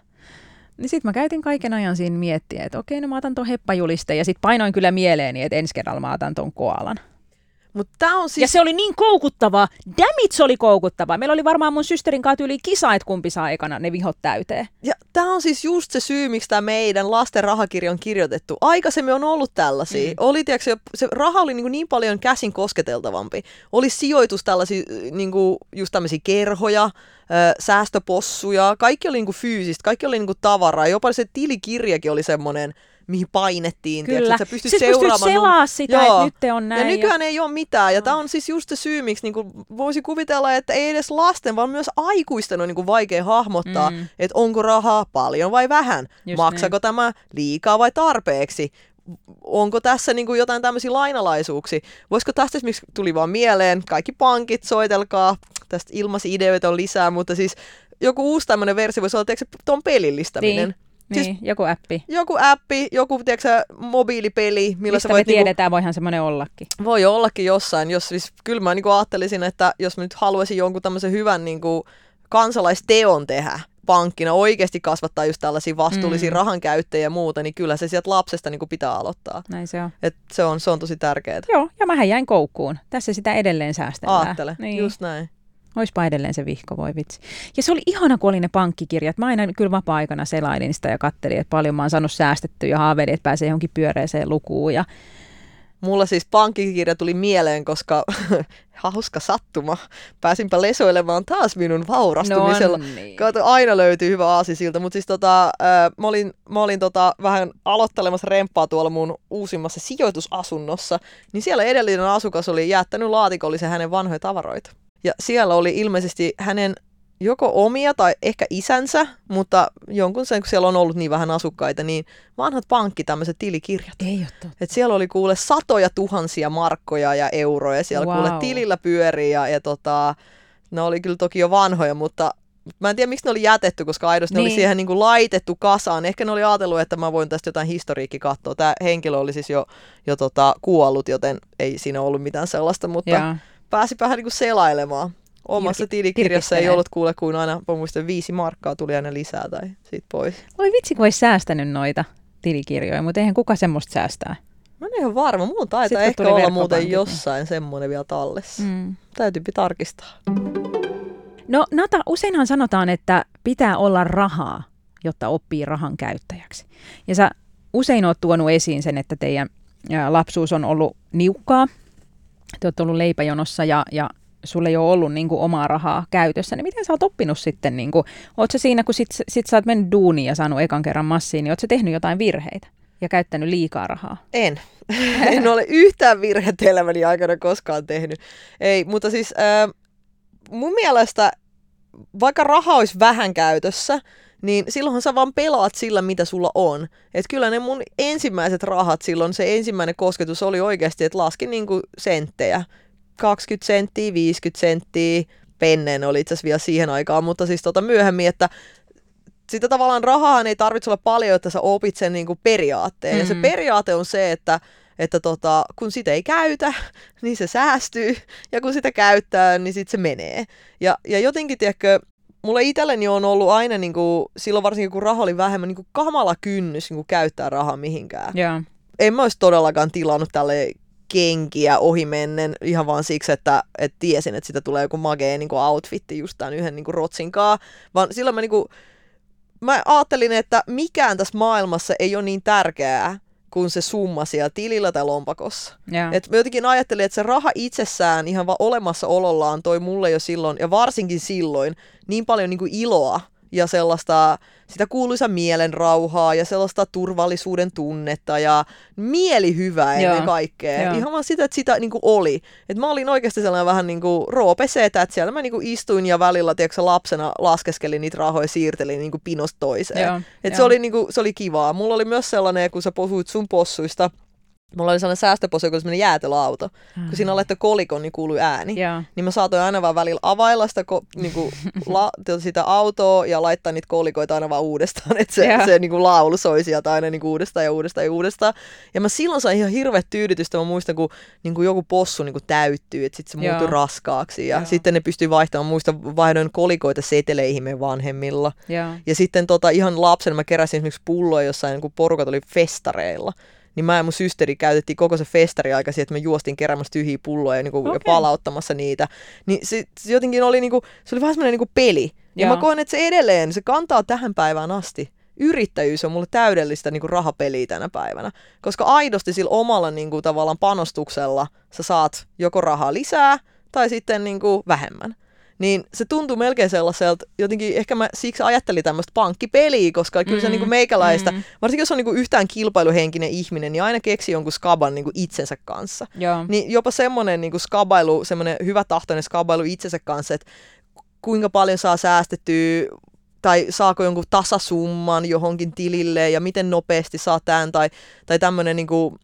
Niin sitten mä käytin kaiken ajan siinä miettiä, että okei, no mä otan ton heppajulisteen ja sitten painoin kyllä mieleeni, että ensi kerralla mä otan ton koalan. Mutta tämä on Siis... Ja se oli niin koukuttavaa. Dammit, se oli koukuttavaa. Meillä oli varmaan mun systerin kanssa yli kisa, että kumpi saa ekana ne vihot täyteen. Ja tämä on siis just se syy, miksi tämä meidän lasten rahakirja on kirjoitettu. Aikaisemmin on ollut tällaisia. Mm. Oli, tiedätkö, se, se raha oli niin, niin paljon käsin kosketeltavampi. Oli sijoitus tällaisia, niin kuin, just tämmöisiä kerhoja, säästöpossuja. Kaikki oli niin kuin fyysistä, kaikki oli niin kuin tavaraa. Jopa se tilikirjakin oli semmoinen, mihin painettiin. Kyllä. Tiedätkö, että sä pystyt Siis pystyt seuraamaan. selaa sitä, että nyt te on näin. Ja ja- nykyään ei ole mitään. Ja tämä on siis just se syy, miksi niinku voisi kuvitella, että ei edes lasten, vaan myös aikuisten on niinku vaikea hahmottaa, Mm. että onko rahaa paljon vai vähän. Just Maksako tämä liikaa vai tarpeeksi. Onko tässä niinku jotain tämmöisiä lainalaisuuksia? Voisiko tästä esimerkiksi tuli vaan mieleen, kaikki pankit, soitelkaa, tästä ilmaisia ideoita on lisää, mutta siis joku uusi tämmöinen versio voisi olla, tiedätkö, tuon pelillistäminen. Niin, Siis- niin joku appi. Joku appi, joku tiedätkö, mobiilipeli, millä Mistä sä me voit niinku tiedetään, voihan semmoinen ollakin. voi ollakin jossain, jos siis, kyllä mä niin ajattelisin, että jos mä nyt haluaisin jonkun tämmöisen hyvän niin kuin, kansalaisteon tehdä pankkina, oikeasti kasvattaa just tällaisia vastuullisia Mm. mm. rahankäyttäjiä ja muuta, niin kyllä se sieltä lapsesta niin kuin pitää aloittaa. Näin se on. Et se, on, se on tosi tärkeää. Joo, ja mähän jäin koukkuun. Tässä sitä edelleen säästellään. Aattele, Niin. just näin. Oispa edelleen se vihko, voi vitsi. Ja se oli ihana, kun oli ne pankkikirjat. Mä aina kyllä vapaa-aikana selailin sitä ja kattelin, että paljon mä oon saanut säästettyä ja haaveilin, että pääsee johonkin pyöreeseen lukuun. Ja Mulla siis pankkikirja tuli mieleen, koska hauska sattuma. Pääsinpä lesoilemaan taas minun vaurastumisella. No niin. Kato, aina löytyy hyvä aasi siltä, mutta siis tota, mä olin, mä olin tota, vähän aloittelemassa remppaa tuolla mun uusimmassa sijoitusasunnossa, niin siellä edellinen asukas oli jättänyt laatikollisen hänen vanhoja tavaroita. Ja siellä oli ilmeisesti hänen joko omia tai ehkä isänsä, mutta jonkun sen, kun siellä on ollut niin vähän asukkaita, niin vanhat pankki tämmöiset tilikirjat. ei ole totta. Et siellä oli kuule satoja tuhansia markkoja ja euroja siellä wow. Kuule tilillä pyörii ja, ja tota, ne oli kyllä toki jo vanhoja, mutta mä en tiedä miksi ne oli jätetty, koska aidosti niin. ne oli Niin. siihen niin kuin laitettu kasaan. Ehkä ne oli ajatellut, että mä voin tästä jotain historiikki katsoa. Tämä henkilö oli siis jo, jo tota, kuollut, joten ei siinä ollut mitään sellaista, mutta Joo. Pääsi vähän niin kuin selailemaan. Omassa tilikirjassa ei ollut kuule kuin aina, mä muistan, viisi markkaa tuli aina lisää tai siitä pois. Voi vitsi, kun olisi säästänyt noita tilikirjoja, mutta eihän kuka semmoista säästää. Mä en ihan varma. Mulla taitaa Sitten ehkä olla muuten jossain semmoinen vielä tallessa. Mm. Täytyypi tarkistaa. No Nata, useinhan sanotaan, että pitää olla rahaa, jotta oppii rahan käyttäjäksi. Ja sä usein oot tuonut esiin sen, että teidän lapsuus on ollut niukkaa. Te olette ollut leipäjonossa ja, ja sulle ei ole ollut niin kuin, omaa rahaa käytössä. Niin miten sä oot oppinut sitten? Niin kuin, oot sä siinä, kun sit, sit sä oot mennyt duuniin ja saanut ekan kerran massiin, niin oot sä tehnyt jotain virheitä ja käyttänyt liikaa rahaa? En. en ole yhtään virhettä elämäni aikana koskaan tehnyt. Ei, mutta siis äh, mun mielestä vaikka raha olisi vähän käytössä, niin silloinhan sä vaan pelaat sillä, mitä sulla on. Et kyllä ne mun ensimmäiset rahat silloin, se ensimmäinen kosketus oli oikeasti, että laskin niinku senttejä. 20 senttiä, 50 senttiä, pennen oli itse asiassa vielä siihen aikaan, mutta siis tota myöhemmin, että sitä tavallaan rahaa ei tarvitse olla paljon, että sä opit sen niinku periaatteen. Mm. Ja se Mm. periaate on se, että, että tota, kun sitä ei käytä, niin se säästyy. Ja kun sitä käyttää, niin sitten se menee. Ja, ja jotenkin, tiedätkö, mulle itselleni on ollut aina, niinku, silloin varsinkin kun raha oli vähemmän, niinku kamala kynnys niinku, käyttää rahaa mihinkään. Joo. En mä olisi todellakaan tilannut tälle kenkiä ohimennen ihan vaan siksi, että, että tiesin, että sitä tulee joku magee niin outfitti just tämän yhden niin rotsinkaa, vaan silloin mä, niin kuin, mä ajattelin, että mikään tässä maailmassa ei ole niin tärkeää kuin se summa siellä tilillä tai lompakossa. Joo. Et mä jotenkin ajattelin, että se raha itsessään ihan vaan olemassaolollaan toi mulle jo silloin, ja varsinkin silloin, niin paljon niin kuin iloa ja sellaista sitä kuuluisa mielen rauhaa ja sellaista turvallisuuden tunnetta ja mielihyvää ennen Joo. kaikkea. Joo. Ihan vaan sitä, että sitä niin kuin oli. Et mä olin oikeasti sellainen vähän niin kuin roopeseetä, että siellä mä niin kuin istuin ja välillä tiedätkö, lapsena laskeskelin niitä rahoja ja siirtelin niin kuin pinosta toiseen. Joo, Et se, joo. oli, niinku, se oli kivaa. Mulla oli myös sellainen, kun sä puhuit sun possuista, mulla oli sellainen säästöpossu, joka oli sellainen jäätelöauto. Kun siinä laittoi kolikon, niin kuului ääni. Joo. Niin mä saatoin aina vaan välillä availla sitä, ko, niinku, la, sitä autoa ja laittaa niitä kolikoita aina vaan uudestaan. Että se, Joo. se niinku, laulu soi sieltä aina niinku, uudestaan ja uudestaan ja uudestaan. Ja mä silloin sain ihan hirveät tyydytystä. Mä muistan, kun niinku, joku possu niinku, täyttyy, että sitten se muuttui Joo. raskaaksi. Ja Joo. sitten ne pystyi vaihtamaan. Mä muistan, vaihdoin kolikoita seteleihin meidän vanhemmilla. Joo. Ja sitten tota, ihan lapsena mä keräsin esimerkiksi pulloja jossain, kun porukat oli festareilla. Niin mä ja mun systeri käytettiin koko se festari aika siihen, että me juostiin keräämässä tyhjiä pulloja ja, niinku, okay. ja palauttamassa niitä. Niin se, se jotenkin oli, niinku, se oli vähän semmoinen niinku peli. Ja Joo. mä koen, että se edelleen, se kantaa tähän päivään asti. Yrittäjyys on mulle täydellistä niinku rahapeliä tänä päivänä. Koska aidosti sillä omalla niinku, tavallaan panostuksella sä saat joko rahaa lisää tai sitten niinku, vähemmän. Niin se tuntuu melkein sellaiselta, jotenkin ehkä mä siksi ajattelin tämmöistä pankkipeliä, koska kyllä se Mm, niinku meikäläistä, mm. varsinkin jos on niinku yhtään kilpailuhenkinen ihminen, niin aina keksi jonkun skaban niinku itsensä kanssa. Joo. Niin jopa semmoinen niin skabailu, semmoinen hyvä tahtoinen skabailu itsensä kanssa, että kuinka paljon saa säästettyä tai saako jonkun tasasumman johonkin tilille ja miten nopeasti saa tämän tai, tai tämmöinen, niin kuin,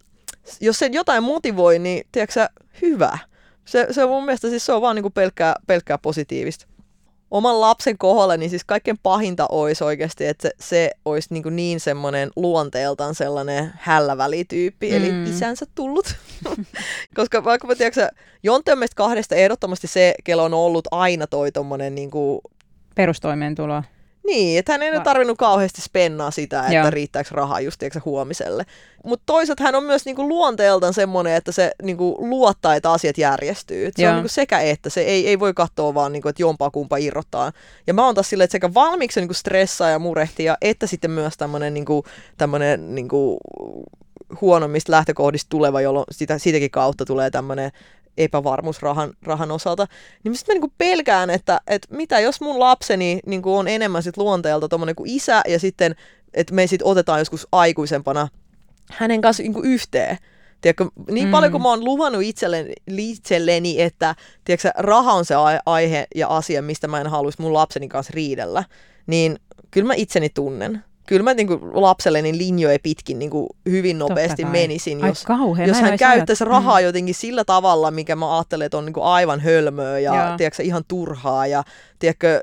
jos se jotain motivoi, niin tiedätkö sä, hyvä. Se, se on mun mielestä siis se on vaan niin kuin pelkkää, pelkkää positiivista. Oman lapsen kohdalla, niin siis kaikkein pahinta olisi oikeasti, että se, se olisi niin, kuin niin semmoinen luonteeltaan sellainen hällävälityyppi, mm. eli Mm. isänsä tullut. Koska vaikka mä tiedätkö, Jonte on meistä kahdesta ehdottomasti se, kello on ollut aina toi tommonen niin kuin, Perustoimeentulo. Niin, että hän ei Va- Va- tarvinnut kauheasti spennaa sitä, että Joo. riittääkö rahaa just tiedätkö, sä, huomiselle. Mutta toisaalta hän on myös niinku luonteeltaan semmoinen, että se niinku luottaa, että asiat järjestyy. Et se Joo. on niinku sekä että, se ei, ei voi katsoa vaan, niinku, että jompaa kumpa irrottaa. Ja mä oon taas silleen, että sekä valmiiksi niinku stressaa ja murehtii, ja että sitten myös tämmöinen niinku, tämmönen, niinku, huonommista lähtökohdista tuleva, jolloin sitä, siitäkin kautta tulee tämmöinen epävarmuus rahan, rahan osalta, niin sitten mä niinku pelkään, että, että mitä jos mun lapseni niinku on enemmän sit luonteelta tommonen kuin isä, ja sitten, että me sit otetaan joskus aikuisempana hänen kanssa niinku yhteen. Tiedätkö, niin Mm. paljon kuin mä oon luvannut itselleni, itselleni että tiedätkö, raha on se ai- aihe ja asia, mistä mä en haluaisi mun lapseni kanssa riidellä, niin kyllä mä itseni tunnen. Kyllä mä niinku lapselleni linjoja pitkin niinku hyvin nopeasti menisin, Ai jos, kauhean. jos hän käyttäisi ajat- rahaa jotenkin sillä tavalla, mikä mä ajattelen, että on niinku aivan hölmöä ja tiedätkö, ihan turhaa ja tiedätkö,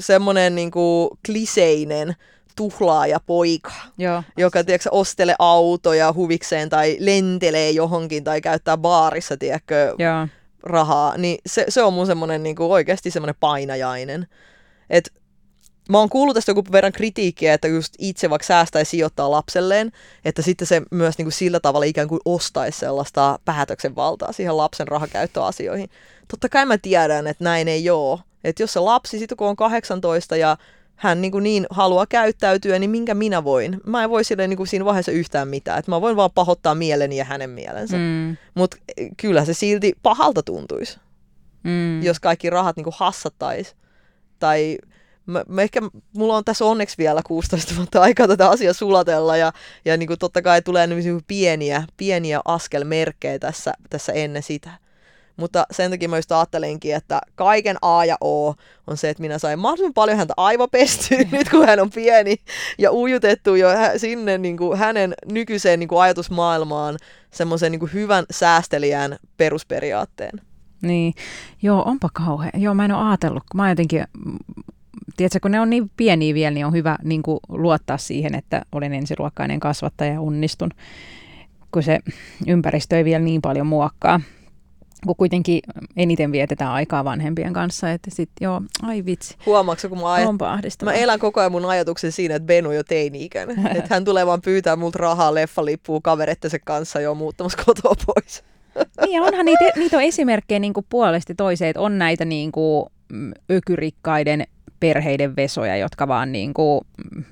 semmoinen niinku kliseinen tuhlaaja poika, Mm. Joo. joka tiedätkö, ostelee autoja huvikseen tai lentelee johonkin tai käyttää baarissa tiedätkö, Joo. rahaa, niin se, se on mun semmoinen niinku oikeasti semmoinen painajainen. Et mä oon kuullut tästä joku verran kritiikkiä, että just itse vaikka säästää ja sijoittaa lapselleen, että sitten se myös niinku sillä tavalla ikään kuin ostaisi sellaista päätöksenvaltaa siihen lapsen rahakäyttöasioihin. Totta kai mä tiedän, että näin ei ole. Että jos se lapsi sitten kun on 18 ja hän niin, kuin niin haluaa käyttäytyä, niin minkä minä voin? Mä en voi sille niin kuin siinä vaiheessa yhtään mitään. Että mä voin vaan pahoittaa mieleni ja hänen mielensä. Mm. Mutta kyllä se silti pahalta tuntuisi Mm. jos kaikki rahat niinku hassattaisi. Tai mä, mä ehkä, mulla on tässä onneksi vielä 16 vuotta aikaa tätä asiaa sulatella ja, ja niinku totta kai tulee niinku pieniä, pieniä askelmerkkejä tässä, tässä ennen sitä. Mutta sen takia mä just ajattelenkin, että kaiken A ja O on se, että minä sain mahdollisimman paljon häntä aivopestyä nyt, kun hän on pieni, ja ujutettu jo sinne niin kuin hänen nykyiseen niin kuin ajatusmaailmaan semmoisen niin kuin hyvän säästelijän perusperiaatteen. Niin, joo, onpa kauhean. Joo, mä en ole ajatellut, mä jotenkin, tiedätkö, kun ne on niin pieniä vielä, niin on hyvä niin kuin, luottaa siihen, että olen ensiluokkainen kasvattaja ja onnistun, kun se ympäristö ei vielä niin paljon muokkaa. Kun kuitenkin eniten vietetään aikaa vanhempien kanssa, että sitten joo, ai vitsi, Huomaatko, kun mä, ajat... mä elän koko ajan mun ajatuksen siinä, että Benu jo teini-ikäinen. että hän tulee vaan pyytää multa rahaa leffalippua kavereittensa kanssa jo muuttamassa kotoa pois. Niin, ja onhan niitä, niitä on esimerkkejä niin kuin puolesti toiseen, että on näitä niin kuin, mm, ökyrikkaiden perheiden vesoja, jotka vaan niin kuin,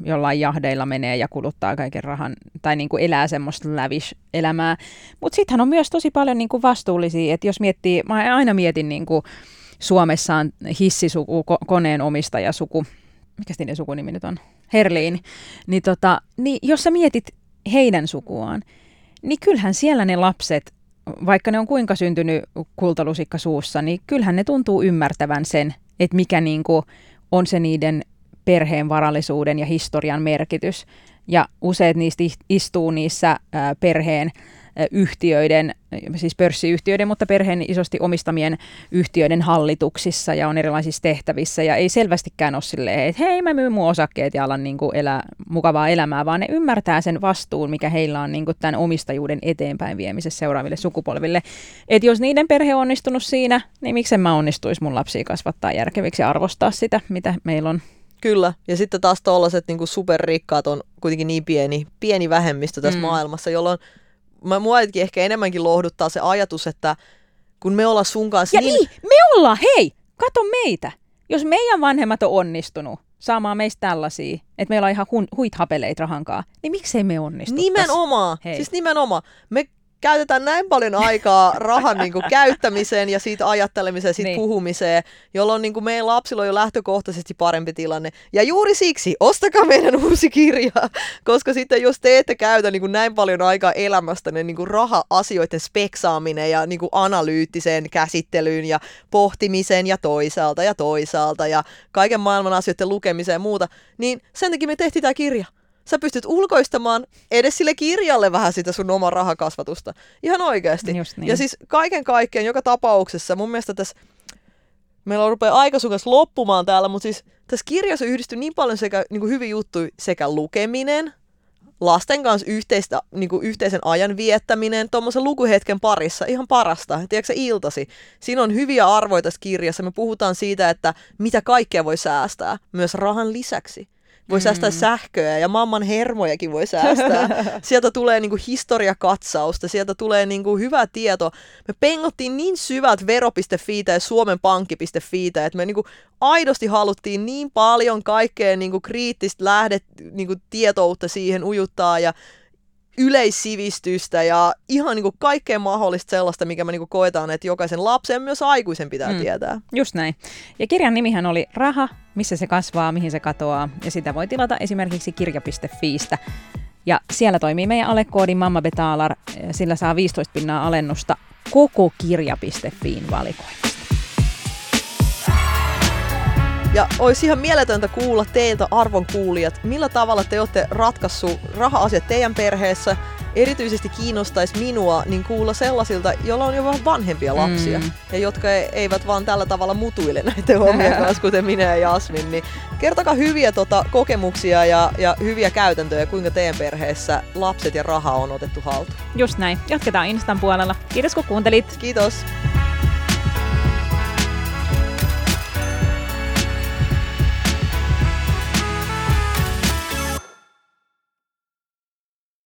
jollain jahdeilla menee ja kuluttaa kaiken rahan, tai niin kuin elää semmoista lavish-elämää. Mutta sittenhän on myös tosi paljon niin kuin vastuullisia, että jos miettii, mä aina mietin niin kuin Suomessa on hissisuku, ko- koneen omistajasuku, mikä niiden sukunimi nyt on? Herliin. Niin, tota, niin jos sä mietit heidän sukuaan, niin kyllähän siellä ne lapset vaikka ne on kuinka syntynyt kultalusikka suussa, niin kyllähän ne tuntuu ymmärtävän sen, että mikä niin kuin on se niiden perheen varallisuuden ja historian merkitys. Ja useat niistä istuu niissä perheen yhtiöiden, siis pörssiyhtiöiden, mutta perheen isosti omistamien yhtiöiden hallituksissa ja on erilaisissa tehtävissä. Ja ei selvästikään ole silleen, että hei mä myyn mun osakkeet ja alan niin kuin elää mukavaa elämää, vaan ne ymmärtää sen vastuun, mikä heillä on niin kuin tämän omistajuuden eteenpäin viemisessä seuraaville sukupolville. Että jos niiden perhe on onnistunut siinä, niin miksen mä onnistuisi mun lapsia kasvattaa järkeviksi ja arvostaa sitä, mitä meillä on. Kyllä. Ja sitten taas tollaset niin superrikkaat on kuitenkin niin pieni, pieni vähemmistö tässä mm. maailmassa, jolloin mä, mua ehkä enemmänkin lohduttaa se ajatus, että kun me ollaan sun kanssa Ja niin... niin, me ollaan, hei, kato meitä. Jos meidän vanhemmat on onnistunut saamaan meistä tällaisia, että meillä on ihan hun, huithapeleita rahankaa, niin miksei me onnistuttaisi? Nimenomaan, Hei. siis nimenomaan. Me käytetään näin paljon aikaa rahan niin kuin, käyttämiseen ja siitä ajattelemiseen, siitä Niin. niin. puhumiseen, jolloin niin kuin, meidän lapsilla on jo lähtökohtaisesti parempi tilanne. Ja juuri siksi ostakaa meidän uusi kirja, koska sitten jos te ette käytä niin kuin, näin paljon aikaa elämästä, niin kuin, raha-asioiden speksaaminen ja niin kuin, analyyttiseen käsittelyyn ja pohtimiseen ja toisaalta ja toisaalta ja kaiken maailman asioiden lukemiseen ja muuta, niin sen takia me tehtiin tämä kirja sä pystyt ulkoistamaan edes sille kirjalle vähän sitä sun oman rahakasvatusta. Ihan oikeasti. Just niin. Ja siis kaiken kaikkiaan joka tapauksessa, mun mielestä tässä, meillä on rupeaa aika sun loppumaan täällä, mutta siis tässä kirjassa yhdistyy niin paljon sekä niin kuin hyviä juttuja, sekä lukeminen, lasten kanssa yhteistä, niin kuin yhteisen ajan viettäminen, tuommoisen lukuhetken parissa, ihan parasta. Tiedätkö iltasi? Siinä on hyviä arvoja tässä kirjassa. Me puhutaan siitä, että mitä kaikkea voi säästää, myös rahan lisäksi. Voi säästää sähköä ja mamman hermojakin voi säästää. Sieltä tulee niinku historiakatsausta, sieltä tulee niinku hyvä tieto. Me pengottiin niin syvät vero.fi ja suomenpankki.fi, että me niinku aidosti haluttiin niin paljon kaikkea niinku kriittistä lähdet, niinku tietoutta siihen ujuttaa ja yleissivistystä ja ihan niinku kaikkea mahdollista sellaista, mikä me niinku koetaan, että jokaisen lapsen ja myös aikuisen pitää Mm. tietää. Just näin. Ja kirjan nimihän oli Raha, missä se kasvaa, mihin se katoaa. Ja sitä voi tilata esimerkiksi kirja.fiistä. Ja siellä toimii meidän alekoodi Mamma Betalar. Sillä saa 15 pinnaa alennusta koko kirja.fiin valikoimasta. Ja olisi ihan mieletöntä kuulla teiltä arvon kuulijat, millä tavalla te olette ratkaissut raha-asiat teidän perheessä. Erityisesti kiinnostaisi minua niin kuulla sellaisilta, joilla on jo vähän vanhempia lapsia. Mm. Ja jotka e- eivät vaan tällä tavalla mutuile näiden omien kanssa, kuten minä ja Jasmin. Niin kertokaa hyviä tota, kokemuksia ja, ja hyviä käytäntöjä, kuinka teidän perheessä lapset ja raha on otettu haltuun. Just näin. Jatketaan Instan puolella. Kiitos kun kuuntelit. Kiitos!